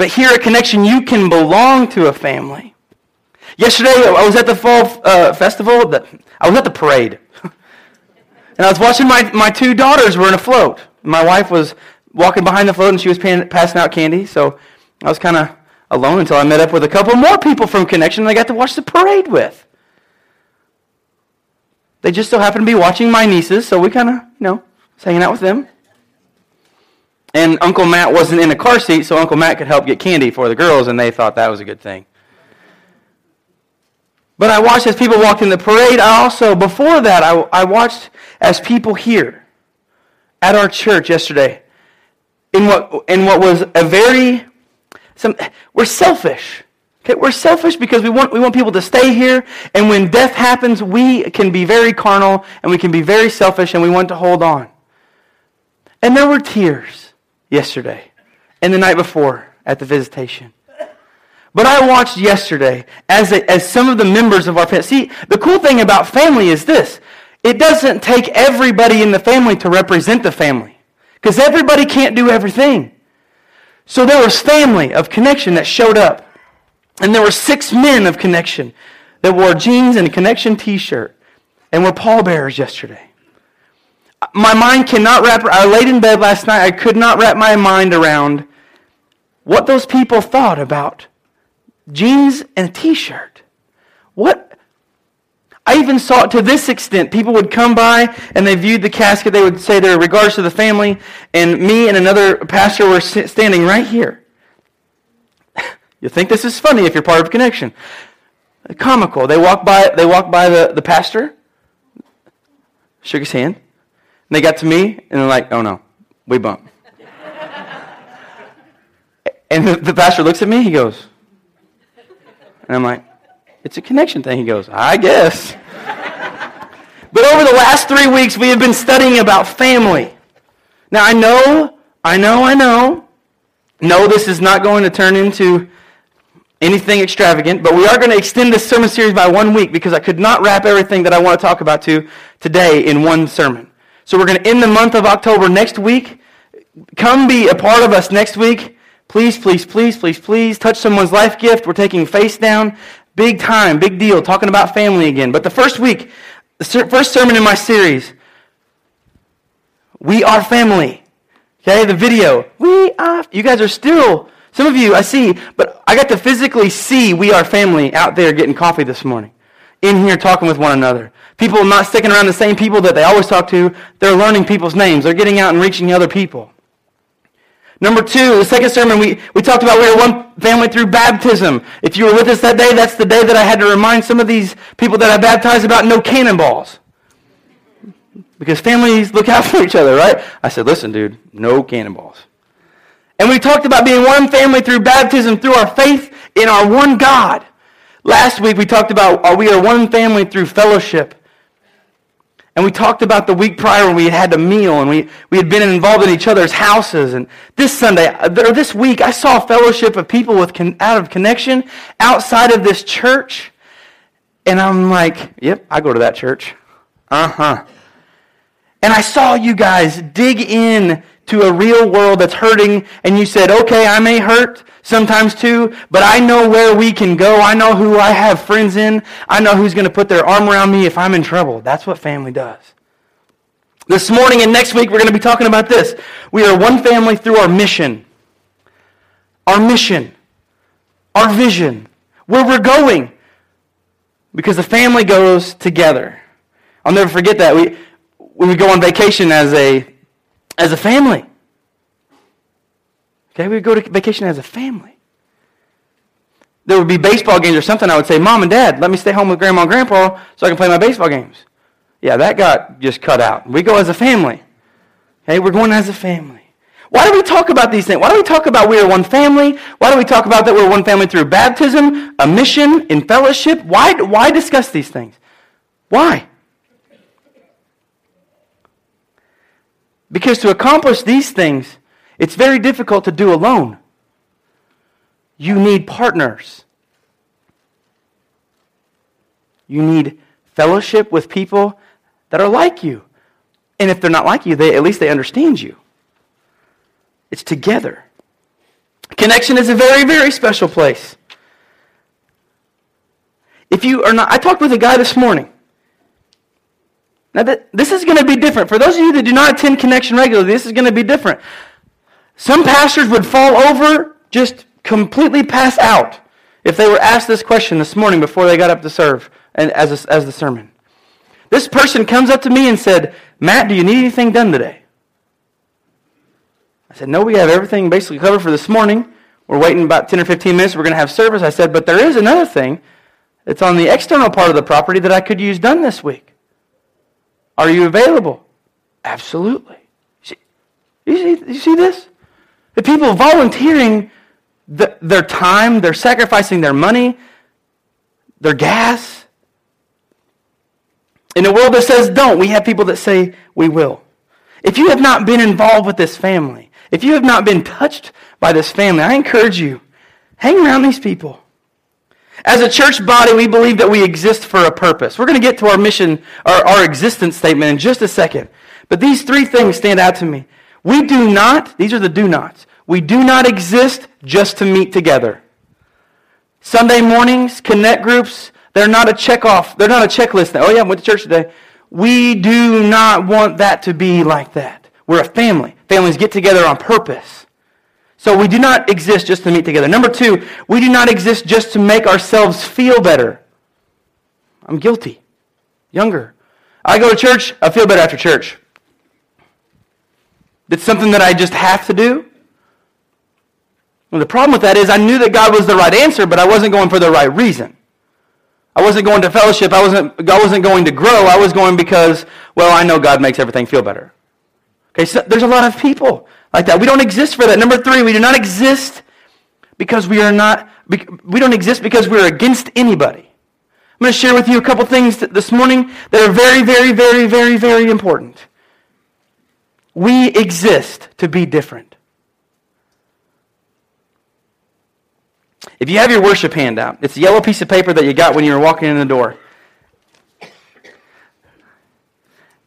But here at Connection, you can belong to a family. Yesterday, I was at the fall uh, festival. I was at the parade. and I was watching my, my two daughters were in a float. My wife was walking behind the float and she was paying, passing out candy. So I was kind of alone until I met up with a couple more people from Connection I got to watch the parade with. They just so happened to be watching my nieces, so we kind of, you know, was hanging out with them. And Uncle Matt wasn't in a car seat, so Uncle Matt could help get candy for the girls, and they thought that was a good thing. But I watched as people walked in the parade. I also, before that, I, I watched as people here at our church yesterday in what, in what was a very, some, we're selfish. Okay, we're selfish because we want, we want people to stay here, and when death happens, we can be very carnal and we can be very selfish and we want to hold on. And there were tears yesterday and the night before at the visitation. But I watched yesterday as, a, as some of the members of our family. See, the cool thing about family is this it doesn't take everybody in the family to represent the family because everybody can't do everything. So there was family of connection that showed up. And there were six men of connection that wore jeans and a connection t shirt and were pallbearers yesterday. My mind cannot wrap, I laid in bed last night, I could not wrap my mind around what those people thought about jeans and a t shirt. What? I even saw it to this extent. People would come by and they viewed the casket. They would say their regards to the family, and me and another pastor were standing right here. You think this is funny if you're part of Connection. Comical. They walk by, they walk by the, the pastor, shook his hand, and they got to me, and they're like, oh no, we bump. and the, the pastor looks at me, he goes, and I'm like, it's a connection thing. He goes, I guess. but over the last three weeks, we have been studying about family. Now, I know, I know, I know, no, this is not going to turn into anything extravagant, but we are going to extend this sermon series by one week because I could not wrap everything that I want to talk about to today in one sermon. So we're going to end the month of October next week. Come be a part of us next week. Please, please, please, please, please touch someone's life gift. We're taking face down. Big time, big deal, talking about family again. But the first week, the first sermon in my series, we are family. Okay, the video. We are, you guys are still some of you, I see, but I got to physically see we are family out there getting coffee this morning. In here talking with one another. People not sticking around the same people that they always talk to. They're learning people's names. They're getting out and reaching other people. Number two, the second sermon, we, we talked about we are one family through baptism. If you were with us that day, that's the day that I had to remind some of these people that I baptized about no cannonballs. Because families look out for each other, right? I said, listen, dude, no cannonballs. And we talked about being one family through baptism, through our faith in our one God. Last week we talked about we are one family through fellowship. And we talked about the week prior when we had had a meal and we, we had been involved in each other's houses. And this Sunday, uh, or this week, I saw a fellowship of people with con- out of connection outside of this church. And I'm like, yep, I go to that church. Uh huh. And I saw you guys dig in to a real world that's hurting and you said, okay, I may hurt sometimes too, but I know where we can go. I know who I have friends in. I know who's going to put their arm around me if I'm in trouble. That's what family does. This morning and next week, we're going to be talking about this. We are one family through our mission. Our mission. Our vision. Where we're going. Because the family goes together. I'll never forget that. We, we go on vacation as a as a family. Okay, we would go to vacation as a family. There would be baseball games or something. I would say, Mom and Dad, let me stay home with Grandma and Grandpa so I can play my baseball games. Yeah, that got just cut out. We go as a family. Okay, we're going as a family. Why do we talk about these things? Why do we talk about we are one family? Why do we talk about that we're one family through baptism, a mission, in fellowship? Why, why discuss these things? Why? Because to accomplish these things, it's very difficult to do alone. You need partners. You need fellowship with people that are like you. And if they're not like you, they, at least they understand you. It's together. Connection is a very, very special place. If you are not, I talked with a guy this morning. Now, that, this is going to be different. For those of you that do not attend Connection regularly, this is going to be different. Some pastors would fall over, just completely pass out, if they were asked this question this morning before they got up to serve and as, a, as the sermon. This person comes up to me and said, Matt, do you need anything done today? I said, No, we have everything basically covered for this morning. We're waiting about 10 or 15 minutes. We're going to have service. I said, But there is another thing. It's on the external part of the property that I could use done this week. Are you available? Absolutely. You see, you see this? The people volunteering the, their time, they're sacrificing their money, their gas. In a world that says don't, we have people that say we will. If you have not been involved with this family, if you have not been touched by this family, I encourage you, hang around these people. As a church body, we believe that we exist for a purpose. We're going to get to our mission, our, our existence statement in just a second. But these three things stand out to me. We do not, these are the do nots. We do not exist just to meet together. Sunday mornings, connect groups, they're not a check off. They're not a checklist. oh, yeah, I went to church today. We do not want that to be like that. We're a family. Families get together on purpose. So we do not exist just to meet together. Number two, we do not exist just to make ourselves feel better. I'm guilty. Younger. I go to church, I feel better after church. It's something that I just have to do. Well, the problem with that is I knew that God was the right answer, but I wasn't going for the right reason. I wasn't going to fellowship. I wasn't, I wasn't going to grow. I was going because, well, I know God makes everything feel better. Okay, so there's a lot of people like that. We don't exist for that. Number three, we do not exist because we are not, we don't exist because we're against anybody. I'm going to share with you a couple things this morning that are very, very, very, very, very important. We exist to be different. If you have your worship handout, it's a yellow piece of paper that you got when you were walking in the door.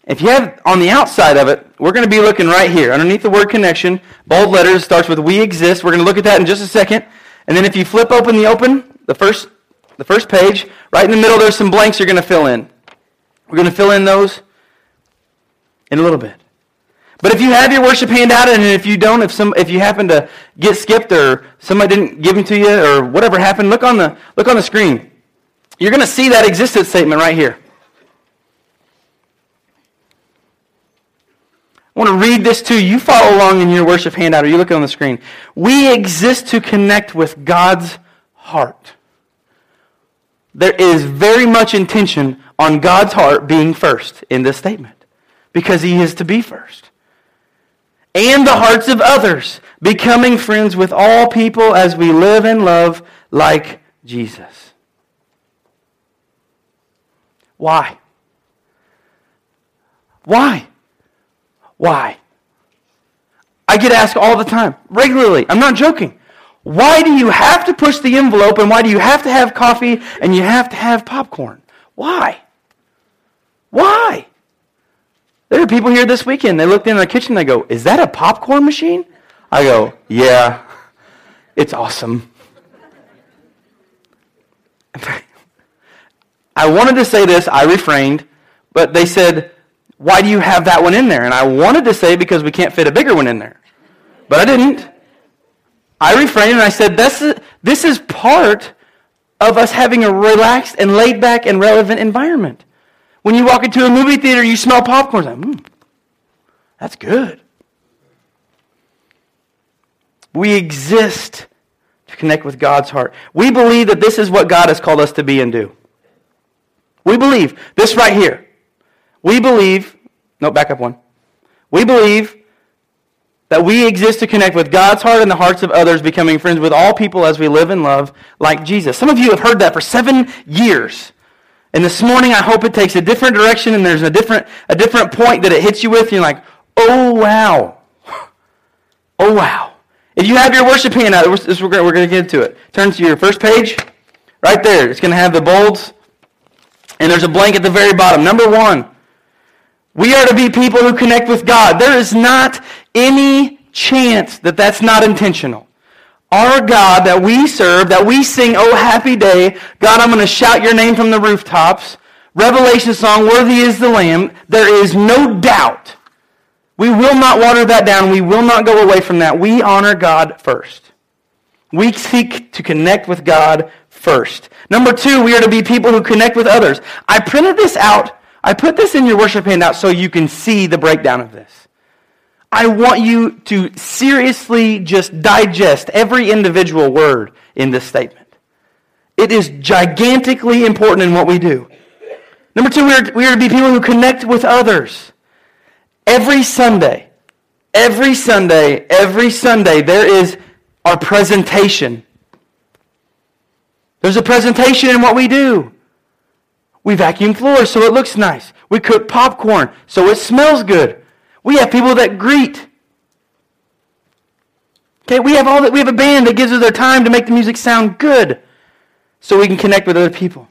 If you have on the outside of it, we're going to be looking right here underneath the word connection. Bold letters starts with we exist. We're going to look at that in just a second. And then if you flip open the open, the first the first page, right in the middle there's some blanks you're going to fill in. We're going to fill in those in a little bit. But if you have your worship handout and if you don't, if some if you happen to get skipped or somebody didn't give them to you or whatever happened, look on the look on the screen. You're going to see that existence statement right here. I want to read this to you. You follow along in your worship handout or you look on the screen. We exist to connect with God's heart. There is very much intention on God's heart being first in this statement because he is to be first. And the hearts of others, becoming friends with all people as we live and love like Jesus. Why? Why? Why? I get asked all the time, regularly. I'm not joking. Why do you have to push the envelope and why do you have to have coffee and you have to have popcorn? Why? Why? There are people here this weekend. They looked in the kitchen. They go, "Is that a popcorn machine?" I go, "Yeah, it's awesome." I wanted to say this. I refrained, but they said, why do you have that one in there? And I wanted to say because we can't fit a bigger one in there. But I didn't. I refrained and I said, this is, this is part of us having a relaxed and laid back and relevant environment. When you walk into a movie theater, you smell popcorn. Like, mm, that's good. We exist to connect with God's heart. We believe that this is what God has called us to be and do. We believe this right here. We believe, no, back up one. We believe that we exist to connect with God's heart and the hearts of others, becoming friends with all people as we live and love like Jesus. Some of you have heard that for seven years. And this morning, I hope it takes a different direction and there's a different, a different point that it hits you with. And you're like, oh, wow. Oh, wow. If you have your worship handout, we're, we're going to get into it. Turn to your first page. Right there. It's going to have the bolds. And there's a blank at the very bottom. Number one. We are to be people who connect with God. There is not any chance that that's not intentional. our God that we serve, that we sing, Oh Happy Day, God, I'm going to shout your name from the rooftops, Revelation song, Worthy is the Lamb, there is no doubt. We will not water that down. We will not go away from that. We honor God first. We seek to connect with God first. Number two, we are to be people who connect with others. I printed this out. I put this in your worship handout so you can see the breakdown of this. I want you to seriously just digest every individual word in this statement. It is gigantically important in what we do. Number two, we are, we are to be people who connect with others. Every Sunday, every Sunday, every Sunday, there is our presentation. There's a presentation in what we do. We vacuum floors so it looks nice. We cook popcorn so it smells good. We have people that greet. Okay, we have all that we have a band that gives us their time to make the music sound good so we can connect with other people.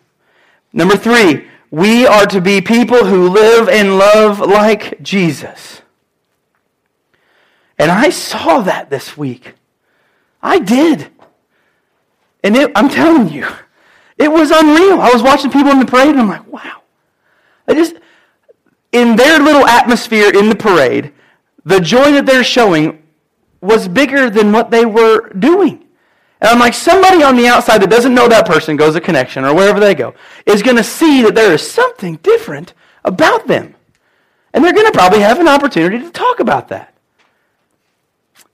Number 3, we are to be people who live and love like Jesus. And I saw that this week. I did. And it, I'm telling you, it was unreal. I was watching people in the parade and I'm like, wow. I just, in their little atmosphere in the parade, the joy that they're showing was bigger than what they were doing. And I'm like, somebody on the outside that doesn't know that person goes to connection or wherever they go is going to see that there is something different about them. And they're going to probably have an opportunity to talk about that.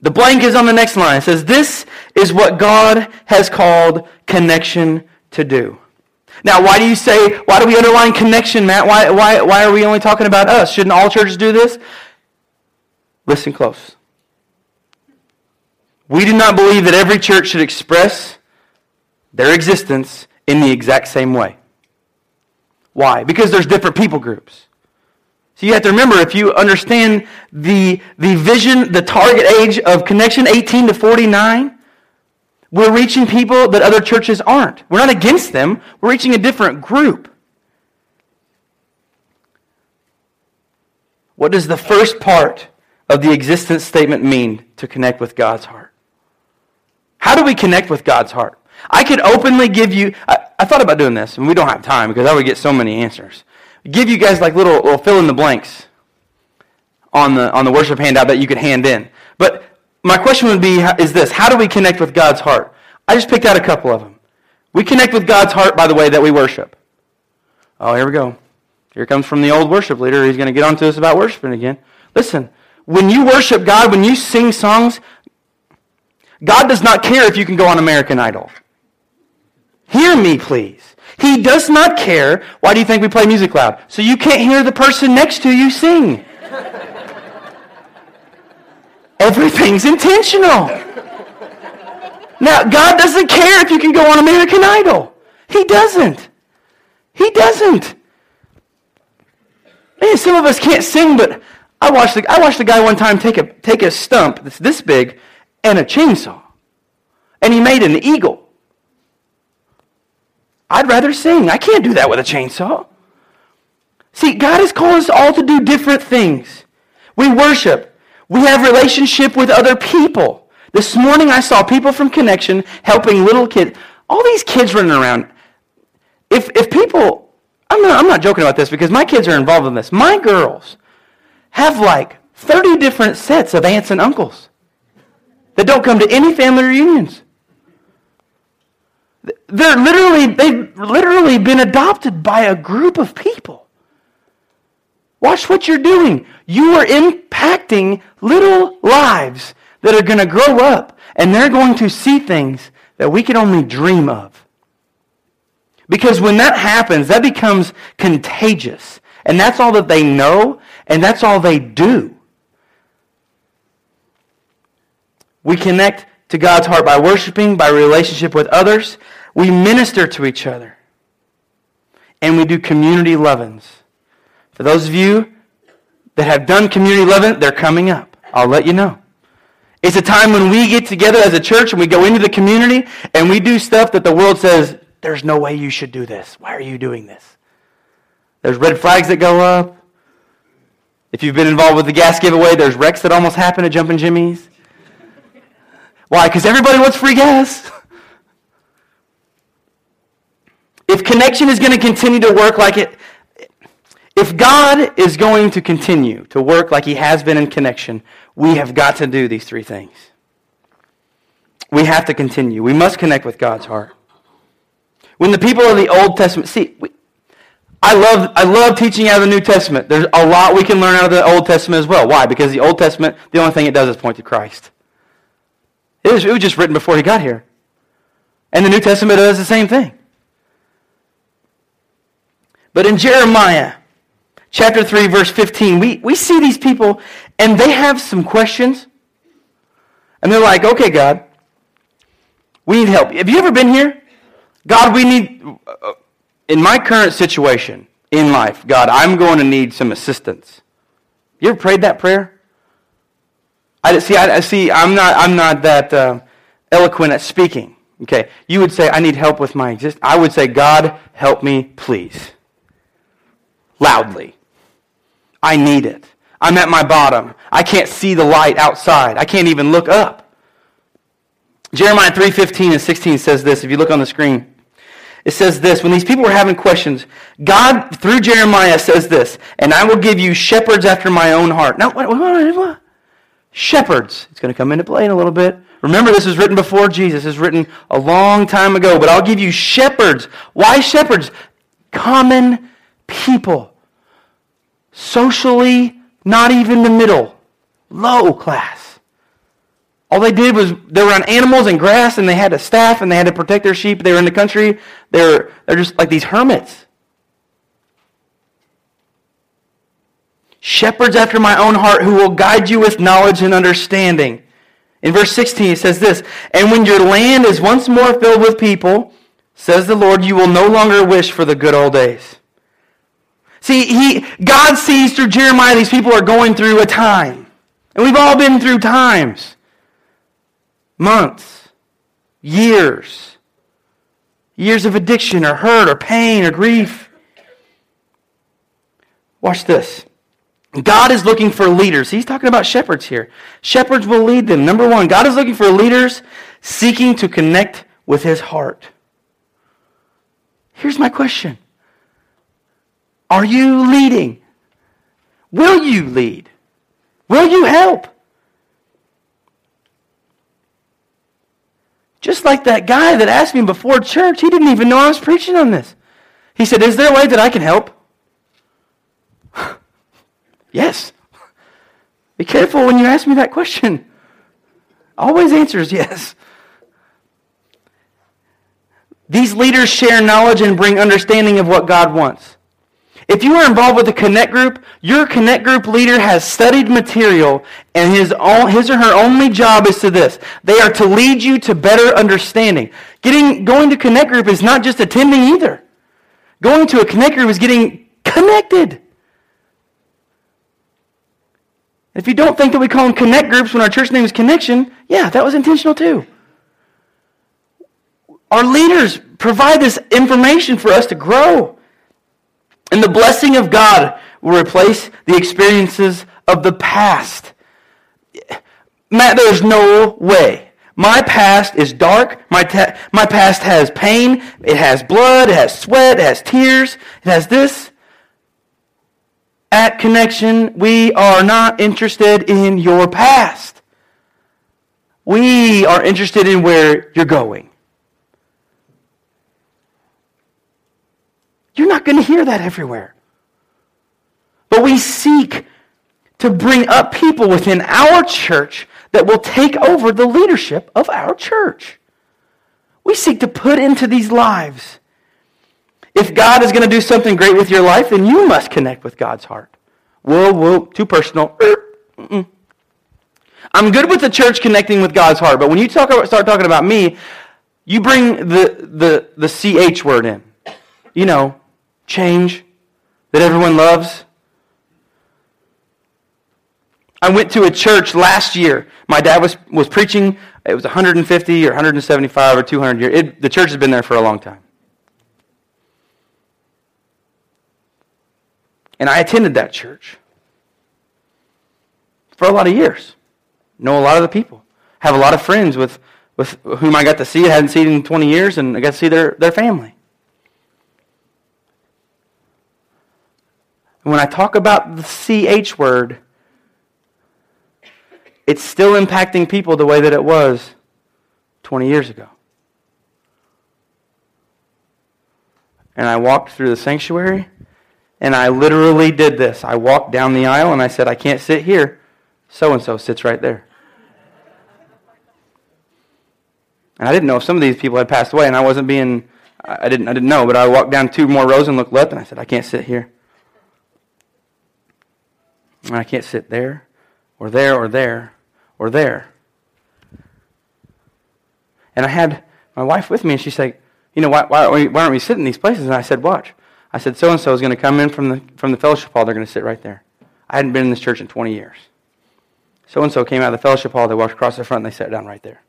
The blank is on the next line. It says, This is what God has called connection to do. Now, why do you say, why do we underline connection, Matt? Why, why, why are we only talking about us? Shouldn't all churches do this? Listen close. We do not believe that every church should express their existence in the exact same way. Why? Because there's different people groups. So you have to remember, if you understand the, the vision, the target age of connection, 18 to 49, we're reaching people that other churches aren't. We're not against them. We're reaching a different group. What does the first part of the existence statement mean to connect with God's heart? How do we connect with God's heart? I could openly give you, I, I thought about doing this, and we don't have time because I would get so many answers. Give you guys like little, little fill in the blanks on the, on the worship handout that you could hand in. But my question would be is this How do we connect with God's heart? I just picked out a couple of them. We connect with God's heart by the way that we worship. Oh, here we go. Here comes from the old worship leader. He's going to get on to us about worshiping again. Listen, when you worship God, when you sing songs, God does not care if you can go on American Idol. Hear me, please. He does not care. Why do you think we play music loud? So you can't hear the person next to you sing. Everything's intentional. Now, God doesn't care if you can go on American Idol. He doesn't. He doesn't. Man, some of us can't sing, but I watched the, I watched a guy one time take a, take a stump that's this big and a chainsaw. And he made an eagle. I'd rather sing. I can't do that with a chainsaw. See, God has called us all to do different things. We worship. We have relationship with other people. This morning I saw people from Connection helping little kids. All these kids running around. If, if people, I'm not, I'm not joking about this because my kids are involved in this. My girls have like 30 different sets of aunts and uncles that don't come to any family reunions. They're literally, they've literally been adopted by a group of people. Watch what you're doing. You are impacting little lives that are going to grow up and they're going to see things that we can only dream of. Because when that happens, that becomes contagious. And that's all that they know and that's all they do. We connect to God's heart by worshiping, by relationship with others. We minister to each other. And we do community lovin's. For those of you that have done community living, they're coming up. I'll let you know. It's a time when we get together as a church and we go into the community and we do stuff that the world says, there's no way you should do this. Why are you doing this? There's red flags that go up. If you've been involved with the gas giveaway, there's wrecks that almost happen at Jumpin' Jimmy's. Why? Because everybody wants free gas. if connection is going to continue to work like it, if God is going to continue to work like he has been in connection, we have got to do these three things. We have to continue. We must connect with God's heart. When the people of the Old Testament, see, we, I love, I love teaching out of the New Testament. There's a lot we can learn out of the Old Testament as well. Why? Because the Old Testament, the only thing it does is point to Christ. It was, it was just written before he got here. And the New Testament does the same thing. But in Jeremiah chapter 3, verse 15, we, we see these people and they have some questions. And they're like, okay, God, we need help. Have you ever been here? God, we need, uh, in my current situation in life, God, I'm going to need some assistance. You ever prayed that prayer? I see. I see. I'm not. I'm not that uh, eloquent at speaking. Okay. You would say, "I need help with my exist." I would say, "God, help me, please." Loudly. I need it. I'm at my bottom. I can't see the light outside. I can't even look up. Jeremiah 3:15 and 16 says this. If you look on the screen, it says this when these people were having questions, God, through Jeremiah, says this, and I will give you shepherds after my own heart. Now, what, what, what? Shepherds. It's going to come into play in a little bit. Remember, this was written before Jesus. It's written a long time ago, but I'll give you shepherds. Why shepherds? Common people. Socially, not even the middle. Low class. All they did was they were on animals and grass, and they had a staff, and they had to protect their sheep. They were in the country. They're, they're just like these hermits. Shepherds after my own heart who will guide you with knowledge and understanding. In verse 16, it says this And when your land is once more filled with people, says the Lord, you will no longer wish for the good old days. See, he, God sees through Jeremiah these people are going through a time. And we've all been through times months, years, years of addiction or hurt or pain or grief. Watch this. God is looking for leaders. He's talking about shepherds here. Shepherds will lead them. Number one, God is looking for leaders seeking to connect with his heart. Here's my question Are you leading? Will you lead? Will you help? Just like that guy that asked me before church, he didn't even know I was preaching on this. He said, Is there a way that I can help? yes. Be careful when you ask me that question. Always answers yes. These leaders share knowledge and bring understanding of what God wants. If you are involved with a connect group, your connect group leader has studied material and his, own, his or her only job is to this. They are to lead you to better understanding. Getting, going to connect group is not just attending either. Going to a connect group is getting connected. If you don't think that we call them connect groups when our church name is Connection, yeah, that was intentional too. Our leaders provide this information for us to grow. And the blessing of God will replace the experiences of the past. Matt, there's no way. My past is dark. My, ta- my past has pain. It has blood. It has sweat. It has tears. It has this. At Connection, we are not interested in your past. We are interested in where you're going. You're not going to hear that everywhere. But we seek to bring up people within our church that will take over the leadership of our church. We seek to put into these lives. If God is going to do something great with your life, then you must connect with God's heart. Whoa, whoa, too personal. Er, mm-mm. I'm good with the church connecting with God's heart, but when you talk start talking about me, you bring the, the, the CH word in. You know, change that everyone loves? I went to a church last year. My dad was, was preaching. It was 150 or 175 or 200 years. It, the church has been there for a long time. And I attended that church for a lot of years. Know a lot of the people. have a lot of friends with, with whom I got to see, I hadn't seen in 20 years, and I got to see their, their family. When I talk about the CH word, it's still impacting people the way that it was 20 years ago. And I walked through the sanctuary, and I literally did this. I walked down the aisle, and I said, I can't sit here. So and so sits right there. And I didn't know if some of these people had passed away, and I wasn't being, I didn't, I didn't know, but I walked down two more rows and looked left, and I said, I can't sit here. And I can't sit there, or there, or there, or there. And I had my wife with me, and she said, You know, why, why, aren't we, why aren't we sitting in these places? And I said, Watch. I said, So and so is going to come in from the, from the fellowship hall. They're going to sit right there. I hadn't been in this church in 20 years. So and so came out of the fellowship hall. They walked across the front, and they sat down right there.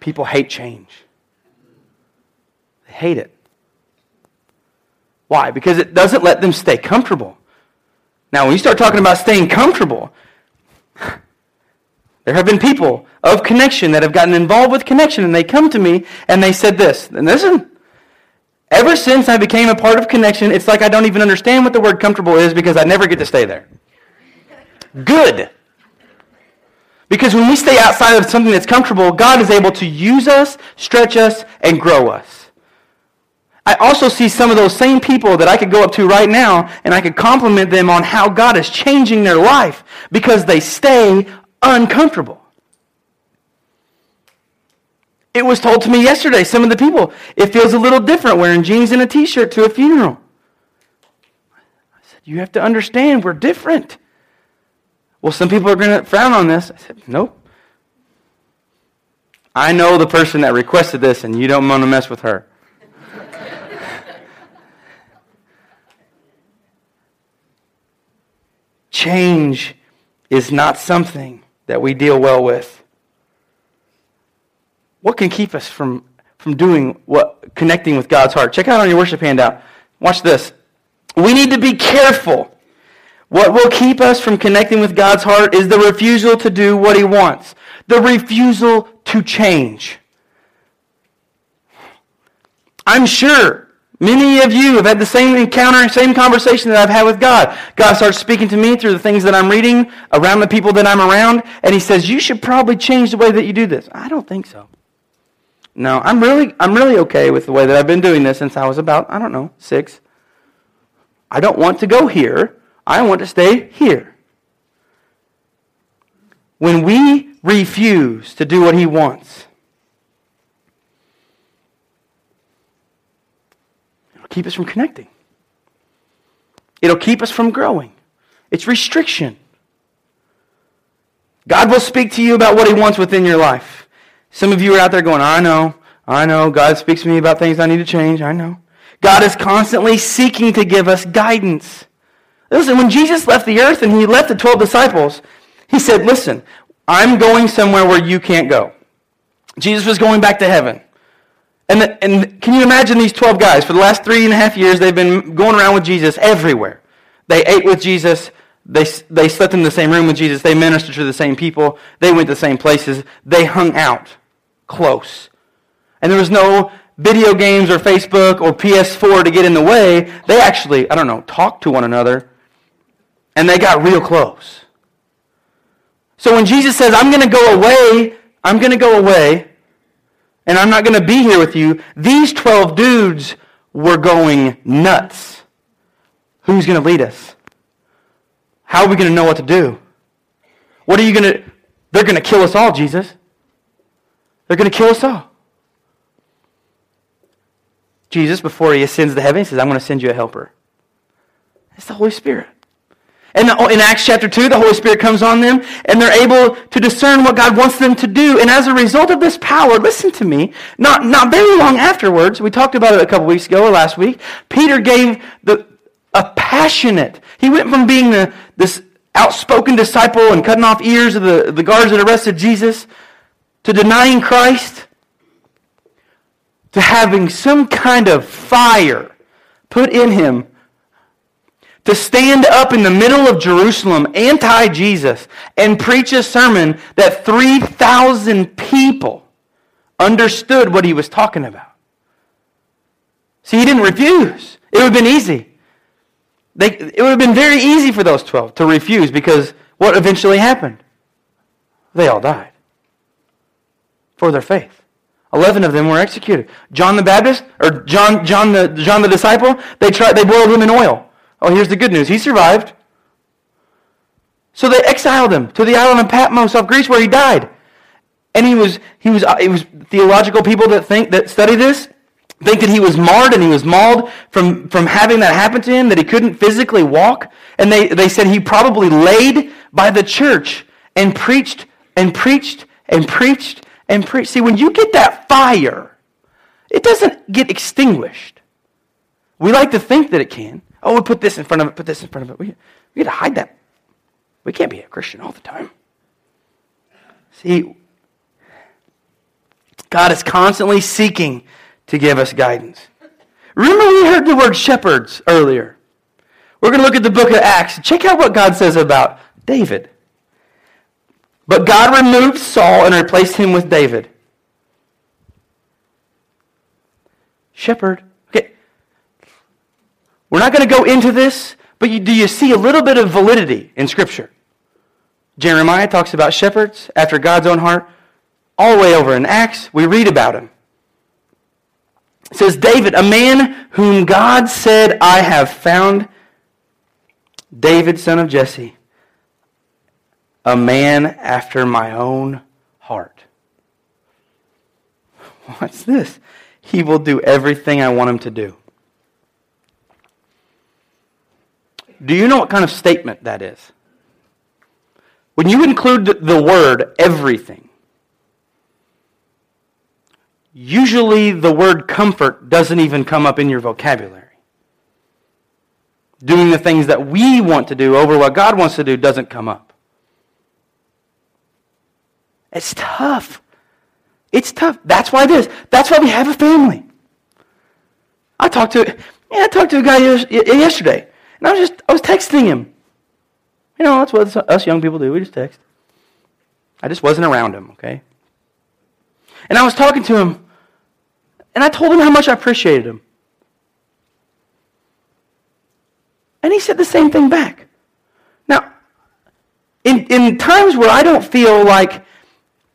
People hate change, they hate it. Why? Because it doesn't let them stay comfortable. Now, when you start talking about staying comfortable, there have been people of connection that have gotten involved with connection, and they come to me and they said this. And listen, ever since I became a part of connection, it's like I don't even understand what the word comfortable is because I never get to stay there. Good. Because when we stay outside of something that's comfortable, God is able to use us, stretch us, and grow us. I also see some of those same people that I could go up to right now and I could compliment them on how God is changing their life because they stay uncomfortable. It was told to me yesterday, some of the people, it feels a little different wearing jeans and a t shirt to a funeral. I said, You have to understand, we're different. Well, some people are going to frown on this. I said, Nope. I know the person that requested this, and you don't want to mess with her. Change is not something that we deal well with. What can keep us from, from doing what connecting with God's heart? Check out on your worship handout. Watch this. We need to be careful. What will keep us from connecting with God's heart is the refusal to do what he wants. The refusal to change. I'm sure Many of you have had the same encounter, same conversation that I've had with God. God starts speaking to me through the things that I'm reading, around the people that I'm around, and He says, You should probably change the way that you do this. I don't think so. No, I'm really, I'm really okay with the way that I've been doing this since I was about, I don't know, six. I don't want to go here. I want to stay here. When we refuse to do what He wants, keep us from connecting. It'll keep us from growing. It's restriction. God will speak to you about what He wants within your life. Some of you are out there going, I know, I know. God speaks to me about things I need to change. I know. God is constantly seeking to give us guidance. Listen, when Jesus left the earth and He left the 12 disciples, He said, Listen, I'm going somewhere where you can't go. Jesus was going back to heaven. And, the, and can you imagine these 12 guys? For the last three and a half years, they've been going around with Jesus everywhere. They ate with Jesus. They, they slept in the same room with Jesus. They ministered to the same people. They went to the same places. They hung out close. And there was no video games or Facebook or PS4 to get in the way. They actually, I don't know, talked to one another. And they got real close. So when Jesus says, I'm going to go away, I'm going to go away, and I'm not going to be here with you. These 12 dudes were going nuts. Who's going to lead us? How are we going to know what to do? What are you going to They're going to kill us all, Jesus. They're going to kill us all. Jesus, before he ascends to heaven, he says, I'm going to send you a helper. It's the Holy Spirit. And in Acts chapter 2, the Holy Spirit comes on them, and they're able to discern what God wants them to do. And as a result of this power, listen to me, not, not very long afterwards, we talked about it a couple weeks ago or last week, Peter gave the, a passionate, he went from being the, this outspoken disciple and cutting off ears of the, the guards that arrested Jesus to denying Christ to having some kind of fire put in him to stand up in the middle of Jerusalem, anti Jesus, and preach a sermon that 3,000 people understood what he was talking about. See, he didn't refuse. It would have been easy. They, it would have been very easy for those 12 to refuse because what eventually happened? They all died for their faith. Eleven of them were executed. John the Baptist, or John, John the John the disciple, they tried they boiled him in oil. Oh, here's the good news. He survived. So they exiled him to the island of Patmos of Greece where he died. And he was he was it was theological people that think that study this think that he was marred and he was mauled from, from having that happen to him, that he couldn't physically walk. And they, they said he probably laid by the church and preached and preached and preached and preached. See, when you get that fire, it doesn't get extinguished. We like to think that it can. Oh, we put this in front of it, put this in front of it. We, we got to hide that. We can't be a Christian all the time. See, God is constantly seeking to give us guidance. Remember, we heard the word shepherds earlier. We're going to look at the book of Acts. Check out what God says about David. But God removed Saul and replaced him with David. Shepherd. We're not going to go into this, but you, do you see a little bit of validity in Scripture? Jeremiah talks about shepherds after God's own heart. All the way over in Acts, we read about him. It says, David, a man whom God said, I have found, David, son of Jesse, a man after my own heart. What's this? He will do everything I want him to do. Do you know what kind of statement that is? When you include the word everything, usually the word comfort doesn't even come up in your vocabulary. Doing the things that we want to do over what God wants to do doesn't come up. It's tough. It's tough. That's why this. That's why we have a family. I talked to yeah, I talked to a guy yesterday, and I was just I was texting him. You know, that's what us young people do. We just text. I just wasn't around him, okay? And I was talking to him, and I told him how much I appreciated him. And he said the same thing back. Now, in, in times where I don't feel like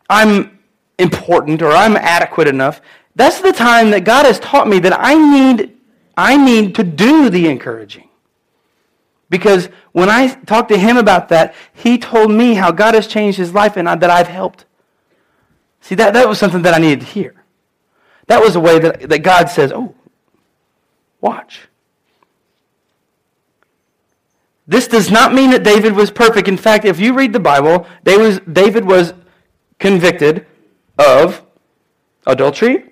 I'm important or I'm adequate enough, that's the time that God has taught me that I need, I need to do the encouraging. Because when I talked to him about that, he told me how God has changed his life and that I've helped. See, that, that was something that I needed to hear. That was a way that, that God says, oh, watch. This does not mean that David was perfect. In fact, if you read the Bible, David was convicted of adultery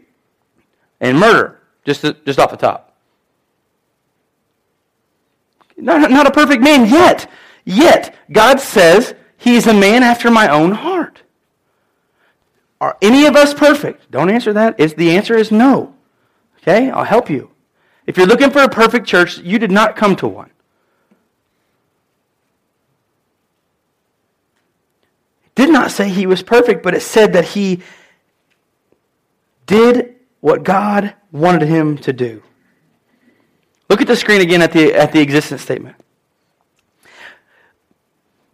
and murder, just, just off the top. Not, not a perfect man yet. Yet, God says he's a man after my own heart. Are any of us perfect? Don't answer that. It's, the answer is no. Okay? I'll help you. If you're looking for a perfect church, you did not come to one. It did not say he was perfect, but it said that he did what God wanted him to do. Look at the screen again at the, at the existence statement.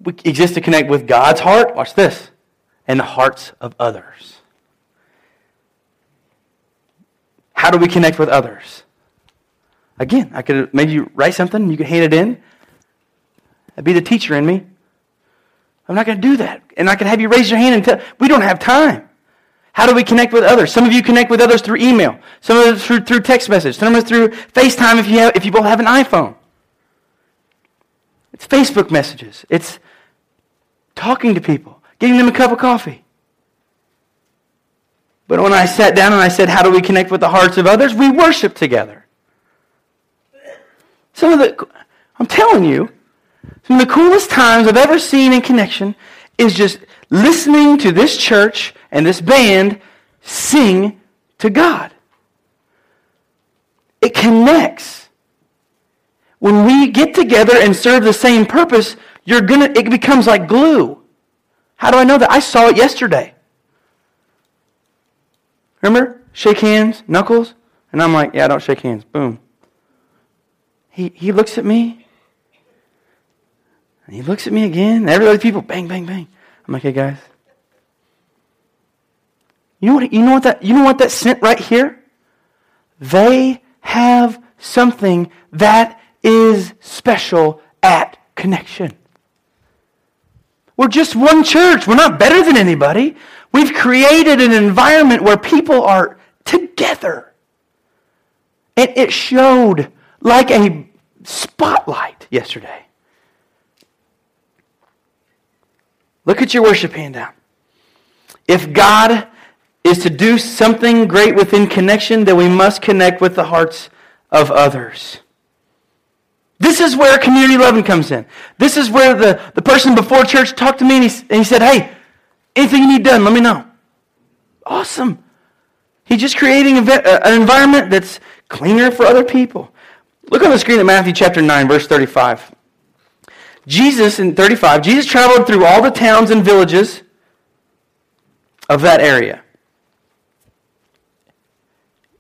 We exist to connect with God's heart. Watch this and the hearts of others. How do we connect with others? Again, I could maybe write something, you could hand it in. That'd be the teacher in me. I'm not going to do that. And I can have you raise your hand and tell, we don't have time. How do we connect with others? Some of you connect with others through email. Some of us through, through text message. Some of us through FaceTime if you, have, if you both have an iPhone. It's Facebook messages. It's talking to people getting them a cup of coffee. But when I sat down and I said, How do we connect with the hearts of others? We worship together. Some of the, I'm telling you, some of the coolest times I've ever seen in connection is just listening to this church and this band sing to God. It connects. when we get together and serve the same purpose, you're gonna, it becomes like glue. How do I know that? I saw it yesterday. Remember? Shake hands, knuckles. And I'm like, yeah, I don't shake hands. Boom. He, he looks at me. And he looks at me again. And every other people, bang, bang, bang. I'm like, hey guys. You know what you know what that you know what that sent right here? They have something that is special at connection. We're just one church. We're not better than anybody. We've created an environment where people are together. And it showed like a spotlight yesterday. Look at your worship handout. If God is to do something great within connection, then we must connect with the hearts of others. This is where community loving comes in. This is where the, the person before church talked to me and he, and he said, Hey, anything you need done, let me know. Awesome. He's just creating an environment that's cleaner for other people. Look on the screen at Matthew chapter 9, verse 35. Jesus, in 35, Jesus traveled through all the towns and villages of that area.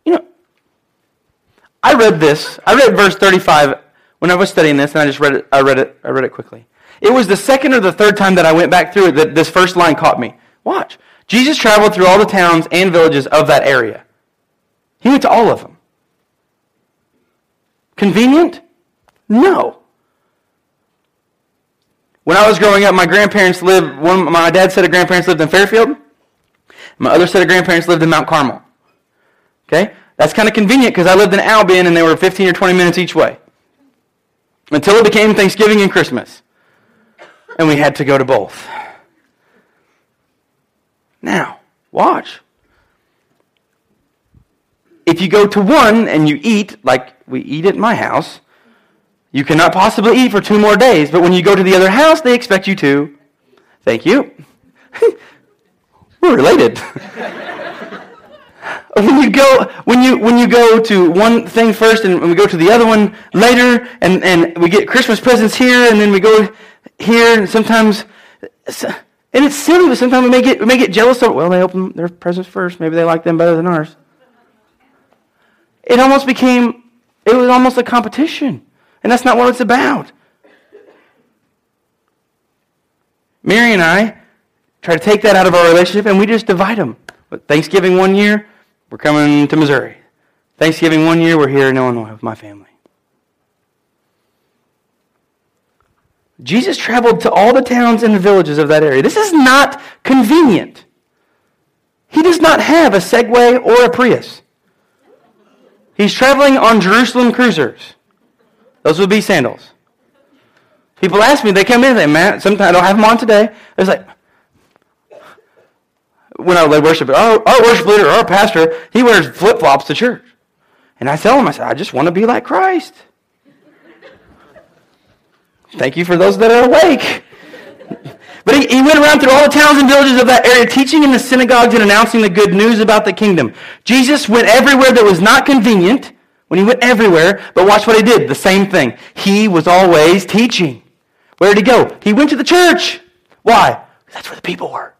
You know, I read this. I read verse 35 when I was studying this, and I just read it. I read it. I read it quickly. It was the second or the third time that I went back through it that this first line caught me. Watch. Jesus traveled through all the towns and villages of that area. He went to all of them. Convenient? No. When I was growing up, my grandparents lived, one, my dad's set of grandparents lived in Fairfield. My other set of grandparents lived in Mount Carmel. Okay? That's kind of convenient because I lived in Albion and they were 15 or 20 minutes each way until it became Thanksgiving and Christmas. And we had to go to both. Now, watch. If you go to one and you eat like we eat at my house, you cannot possibly eat for two more days. But when you go to the other house, they expect you to. Thank you. We're related. when you go when you when you go to one thing first and we go to the other one later and, and we get Christmas presents here and then we go here and sometimes and it's silly but sometimes we may get we may get jealous of well they open their presents first. Maybe they like them better than ours. It almost became it was almost a competition. And that's not what it's about. Mary and I try to take that out of our relationship and we just divide them Thanksgiving one year we're coming to Missouri. Thanksgiving one year, we're here in Illinois with my family. Jesus traveled to all the towns and the villages of that area. This is not convenient. He does not have a Segway or a Prius. He's traveling on Jerusalem cruisers. Those would be sandals. People ask me, they come in say, Matt, sometimes I don't have them on today. It's like, when I led worship, our, our worship leader, our pastor, he wears flip flops to church. And I tell him, I said, I just want to be like Christ. Thank you for those that are awake. But he, he, went around through all the towns and villages of that area, teaching in the synagogues and announcing the good news about the kingdom. Jesus went everywhere that was not convenient, when he went everywhere, but watch what he did. The same thing. He was always teaching. Where did he go? He went to the church. Why? That's where the people were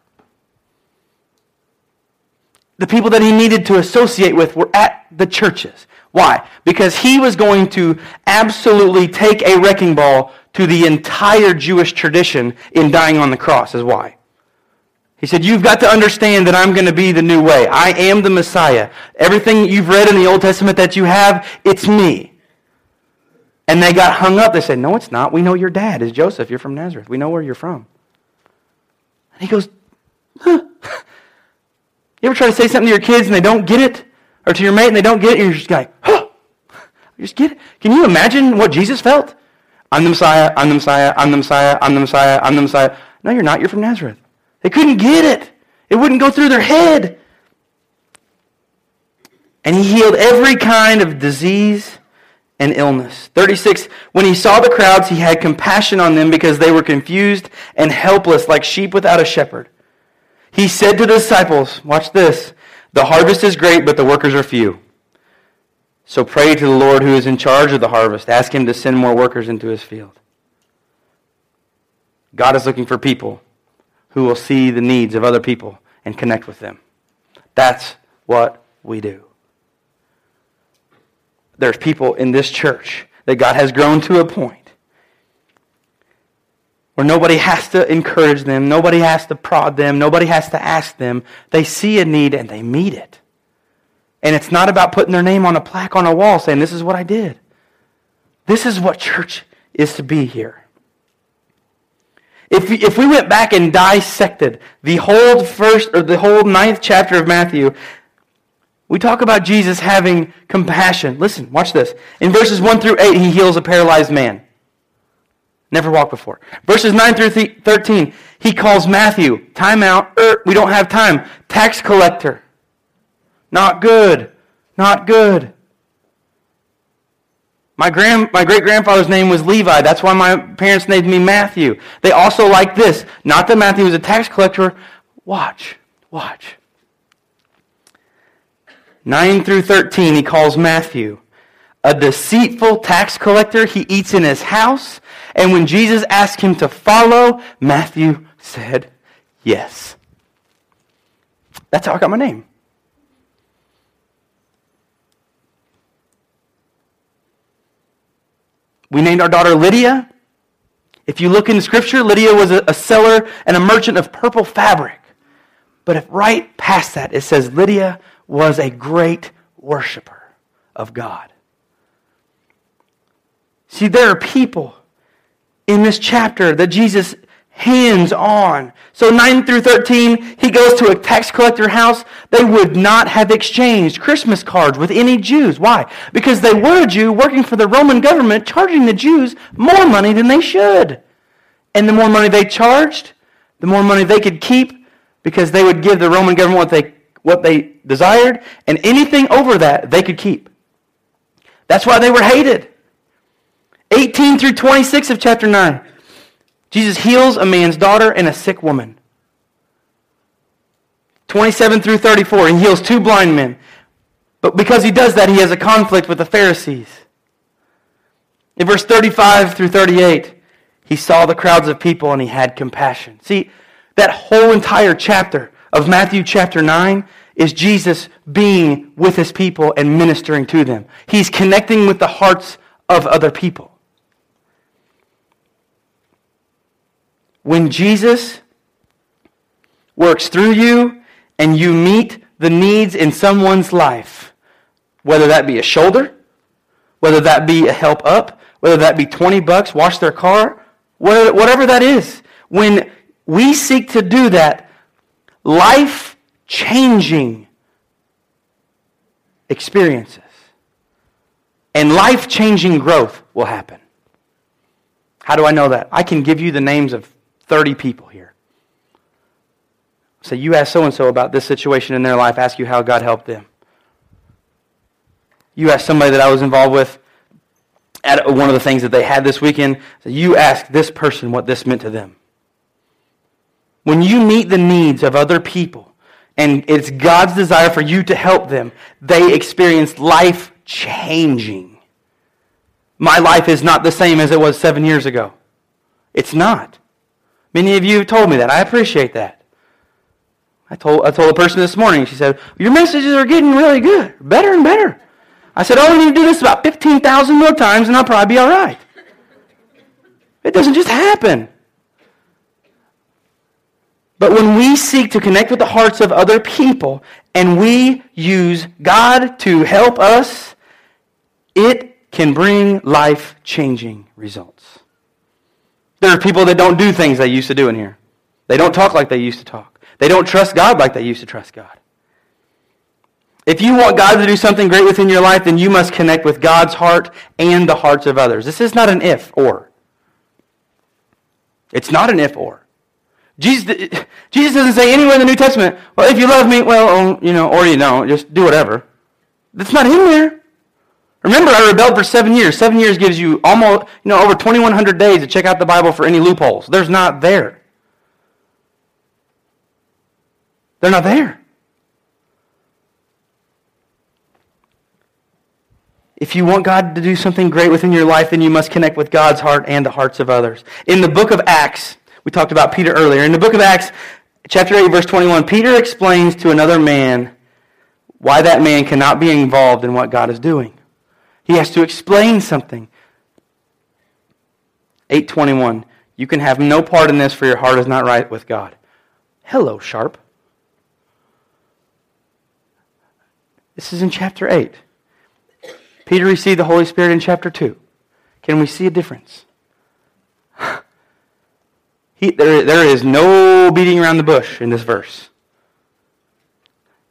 the people that he needed to associate with were at the churches. Why? Because he was going to absolutely take a wrecking ball to the entire Jewish tradition in dying on the cross, is why. He said, You've got to understand that I'm going to be the new way. I am the Messiah. Everything you've read in the Old Testament that you have, it's me. And they got hung up. They said, No, it's not. We know your dad is Joseph. You're from Nazareth. We know where you're from. And he goes, huh. You ever try to say something to your kids and they don't get it? Or to your mate and they don't get it, you're just like, huh, you just get it. Can you imagine what Jesus felt? I'm the Messiah, I'm the Messiah, I'm the Messiah, I'm the Messiah, I'm the Messiah. No, you're not. You're from Nazareth. They couldn't get it. It wouldn't go through their head. And he healed every kind of disease and illness. 36, when he saw the crowds, he had compassion on them because they were confused and helpless like sheep without a shepherd. He said to the disciples, watch this, the harvest is great, but the workers are few. So pray to the Lord who is in charge of the harvest. Ask him to send more workers into his field. God is looking for people who will see the needs of other people and connect with them. That's what we do. There's people in this church that God has grown to a point where nobody has to encourage them, nobody has to prod them, nobody has to ask them. They see a need and they meet it. And it's not about putting their name on a plaque on a wall saying, This is what I did. This is what church is to be here. If if we went back and dissected the whole first or the whole ninth chapter of Matthew, we talk about Jesus having compassion. Listen, watch this. In verses 1 through 8, he heals a paralyzed man. Never walked before. Verses 9 through 13, he calls Matthew, time out, er, we don't have time, tax collector. Not good. Not good. My, grand, my great grandfather's name was Levi. That's why my parents named me Matthew. They also like this. Not that Matthew was a tax collector. Watch. Watch. 9 through 13, he calls Matthew a deceitful tax collector. He eats in his house. And when Jesus asked him to follow, Matthew said yes. That's how I got my name. We named our daughter Lydia. If you look in Scripture, Lydia was a, a seller and a merchant of purple fabric. But if right past that, it says Lydia was a great worshiper of God. See, there are people in this chapter that Jesus hands on. So 9 through 13, he goes to a tax collector house. They would not have exchanged Christmas cards with any Jews. Why? Because they were a Jew working for the Roman government, charging the Jews more money than they should. And the more money they charged, the more money they could keep because they would give the Roman government what they, what they desired, and anything over that they could keep. That's why they were hated. 18 through 26 of chapter 9. Jesus heals a man's daughter and a sick woman. 27 through 34, he heals two blind men. But because he does that, he has a conflict with the Pharisees. In verse 35 through 38, he saw the crowds of people and he had compassion. See, that whole entire chapter of Matthew chapter 9 is Jesus being with his people and ministering to them. He's connecting with the hearts of other people. When Jesus works through you and you meet the needs in someone's life, whether that be a shoulder, whether that be a help up, whether that be 20 bucks, wash their car, whatever that is, when we seek to do that, life changing experiences and life changing growth will happen. How do I know that? I can give you the names of 30 people here. Say, so you ask so and so about this situation in their life, ask you how God helped them. You ask somebody that I was involved with at one of the things that they had this weekend, so you ask this person what this meant to them. When you meet the needs of other people, and it's God's desire for you to help them, they experience life changing. My life is not the same as it was seven years ago. It's not. Many of you told me that. I appreciate that. I told, I told a person this morning, she said, Your messages are getting really good, better and better. I said, I need to do this about 15,000 more times and I'll probably be all right. It doesn't just happen. But when we seek to connect with the hearts of other people and we use God to help us, it can bring life changing results. There are people that don't do things they used to do in here. They don't talk like they used to talk. They don't trust God like they used to trust God. If you want God to do something great within your life, then you must connect with God's heart and the hearts of others. This is not an if or. It's not an if or. Jesus, Jesus doesn't say anywhere in the New Testament, well, if you love me, well, oh, you know, or you don't, just do whatever. That's not in there. Remember, I rebelled for seven years. Seven years gives you almost, you know, over 2,100 days to check out the Bible for any loopholes. There's not there. They're not there. If you want God to do something great within your life, then you must connect with God's heart and the hearts of others. In the book of Acts, we talked about Peter earlier. In the book of Acts, chapter 8, verse 21, Peter explains to another man why that man cannot be involved in what God is doing. He has to explain something. 821, you can have no part in this for your heart is not right with God. Hello, Sharp. This is in chapter 8. Peter received the Holy Spirit in chapter 2. Can we see a difference? He, there, there is no beating around the bush in this verse.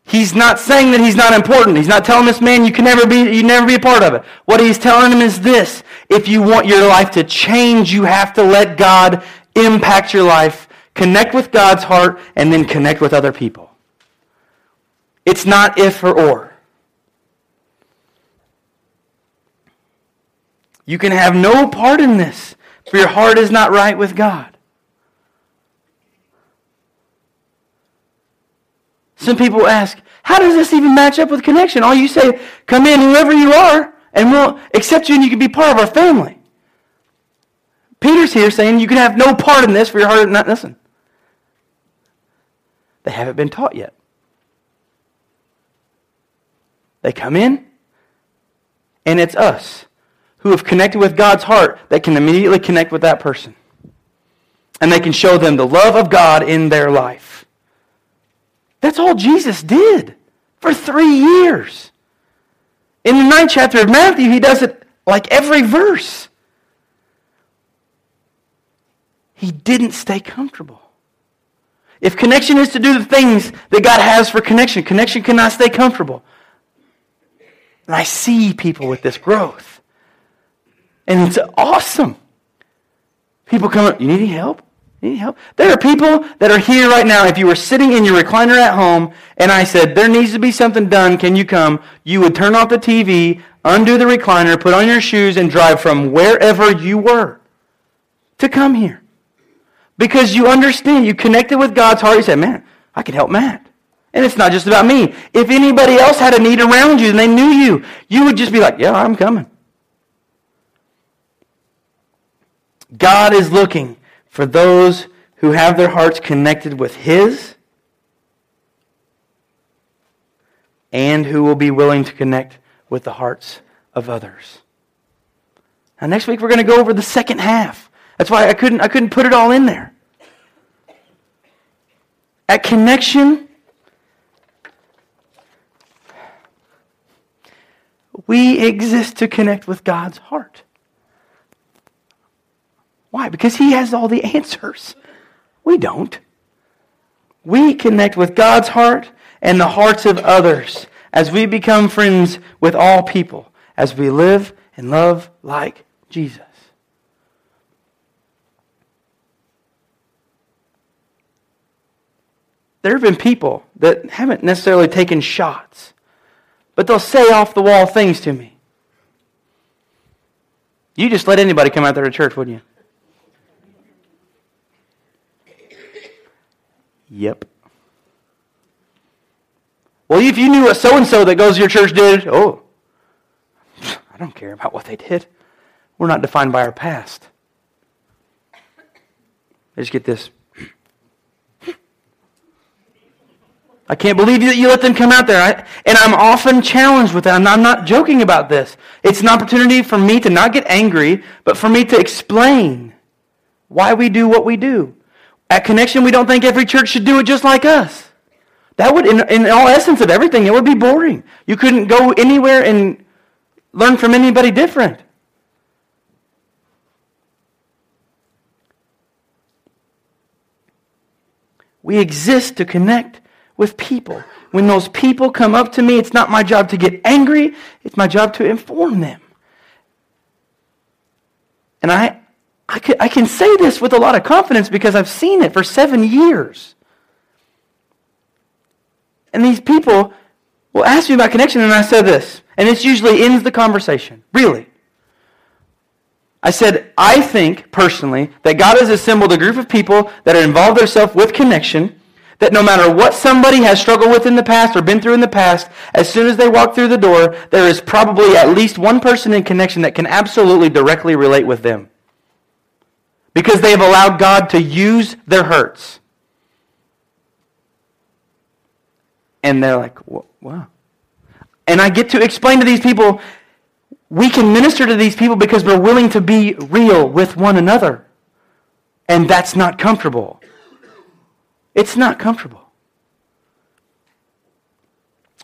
He's not saying that he's not important. He's not telling this man you can never be, you never be a part of it. What he's telling him is this. If you want your life to change, you have to let God impact your life, connect with God's heart, and then connect with other people. It's not if or or. You can have no part in this, for your heart is not right with God. Some people ask, how does this even match up with connection? All you say, come in, whoever you are, and we'll accept you and you can be part of our family. Peter's here saying you can have no part in this for your heart not listen. They haven't been taught yet. They come in, and it's us who have connected with God's heart that can immediately connect with that person. And they can show them the love of God in their life. That's all Jesus did for three years. In the ninth chapter of Matthew, he does it like every verse. He didn't stay comfortable. If connection is to do the things that God has for connection, connection cannot stay comfortable. And I see people with this growth. And it's awesome. People come up, you need any help? Need help? There are people that are here right now. If you were sitting in your recliner at home and I said, there needs to be something done, can you come? You would turn off the TV, undo the recliner, put on your shoes, and drive from wherever you were to come here. Because you understand, you connected with God's heart. You said, man, I can help Matt. And it's not just about me. If anybody else had a need around you and they knew you, you would just be like, yeah, I'm coming. God is looking for those who have their hearts connected with His and who will be willing to connect with the hearts of others. Now, next week we're going to go over the second half. That's why I couldn't, I couldn't put it all in there. At connection, we exist to connect with God's heart. Why? Because He has all the answers. We don't. We connect with God's heart and the hearts of others as we become friends with all people, as we live and love like Jesus. There have been people that haven't necessarily taken shots, but they'll say off the wall things to me. You just let anybody come out there to church, wouldn't you? Yep. Well, if you knew what so and so that goes to your church did, oh, I don't care about what they did. We're not defined by our past. I just get this. I can't believe that you let them come out there. I, and I'm often challenged with that. I'm not, I'm not joking about this. It's an opportunity for me to not get angry, but for me to explain why we do what we do. At Connection, we don't think every church should do it just like us. That would, in, in all essence of everything, it would be boring. You couldn't go anywhere and learn from anybody different. We exist to connect with people. When those people come up to me, it's not my job to get angry, it's my job to inform them. And I, I can, I can say this with a lot of confidence because I've seen it for seven years. And these people will ask me about connection, and I said this, and this usually ends the conversation. Really. I said, I think personally that God has assembled a group of people that have involved themselves with connection That no matter what somebody has struggled with in the past or been through in the past, as soon as they walk through the door, there is probably at least one person in connection that can absolutely directly relate with them. Because they have allowed God to use their hurts. And they're like, wow. And I get to explain to these people, we can minister to these people because we're willing to be real with one another. And that's not comfortable. It's not comfortable.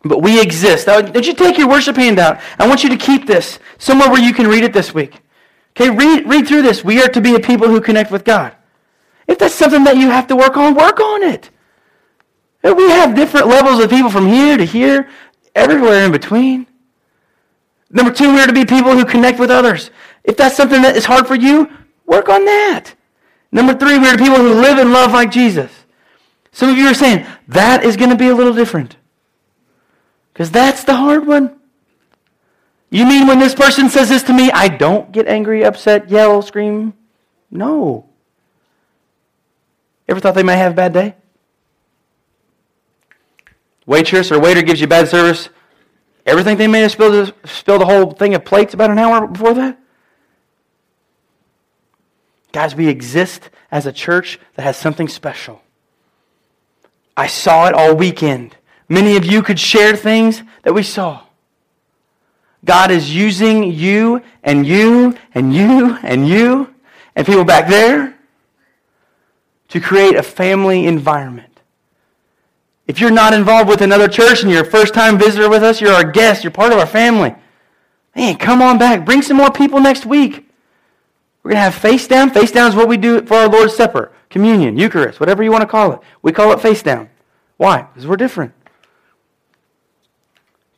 But we exist. Now, did you take your worship handout? I want you to keep this somewhere where you can read it this week. Okay, read, read through this. We are to be a people who connect with God. If that's something that you have to work on, work on it. We have different levels of people from here to here, everywhere in between. Number two, we are to be people who connect with others. If that's something that is hard for you, work on that. Number three, we are people who live and love like Jesus. Some of you are saying, that is going to be a little different. Because that's the hard one. You mean when this person says this to me, I don't get angry, upset, yell, scream? No. Ever thought they might have a bad day? Waitress or waiter gives you bad service. Everything they may have spilled, spilled a whole thing of plates about an hour before that? Guys, we exist as a church that has something special. I saw it all weekend. Many of you could share things that we saw. God is using you and you and you and you and people back there to create a family environment. If you're not involved with another church and you're a first time visitor with us, you're our guest, you're part of our family. Man, come on back. Bring some more people next week. We're going to have face down. Face down is what we do for our Lord's Supper, communion, Eucharist, whatever you want to call it. We call it face down. Why? Because we're different.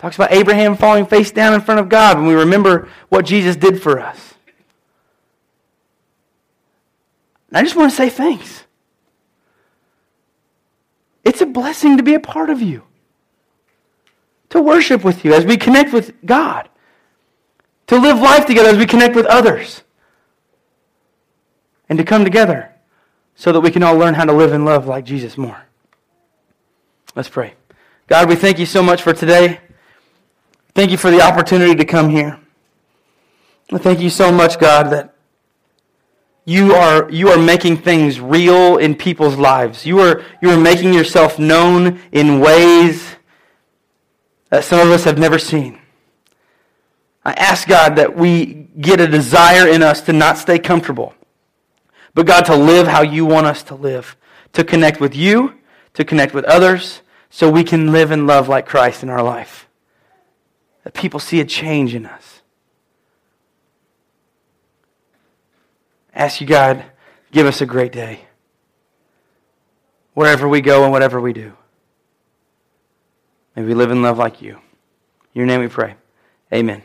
Talks about Abraham falling face down in front of God when we remember what Jesus did for us. And I just want to say thanks. It's a blessing to be a part of you, to worship with you as we connect with God, to live life together as we connect with others and to come together so that we can all learn how to live and love like Jesus more. Let's pray. God, we thank you so much for today. Thank you for the opportunity to come here. Thank you so much, God, that you are, you are making things real in people's lives. You are, you are making yourself known in ways that some of us have never seen. I ask God that we get a desire in us to not stay comfortable but God, to live how you want us to live, to connect with you, to connect with others, so we can live and love like Christ in our life. That people see a change in us. Ask you, God, give us a great day. Wherever we go and whatever we do. May we live and love like you. In your name we pray. Amen.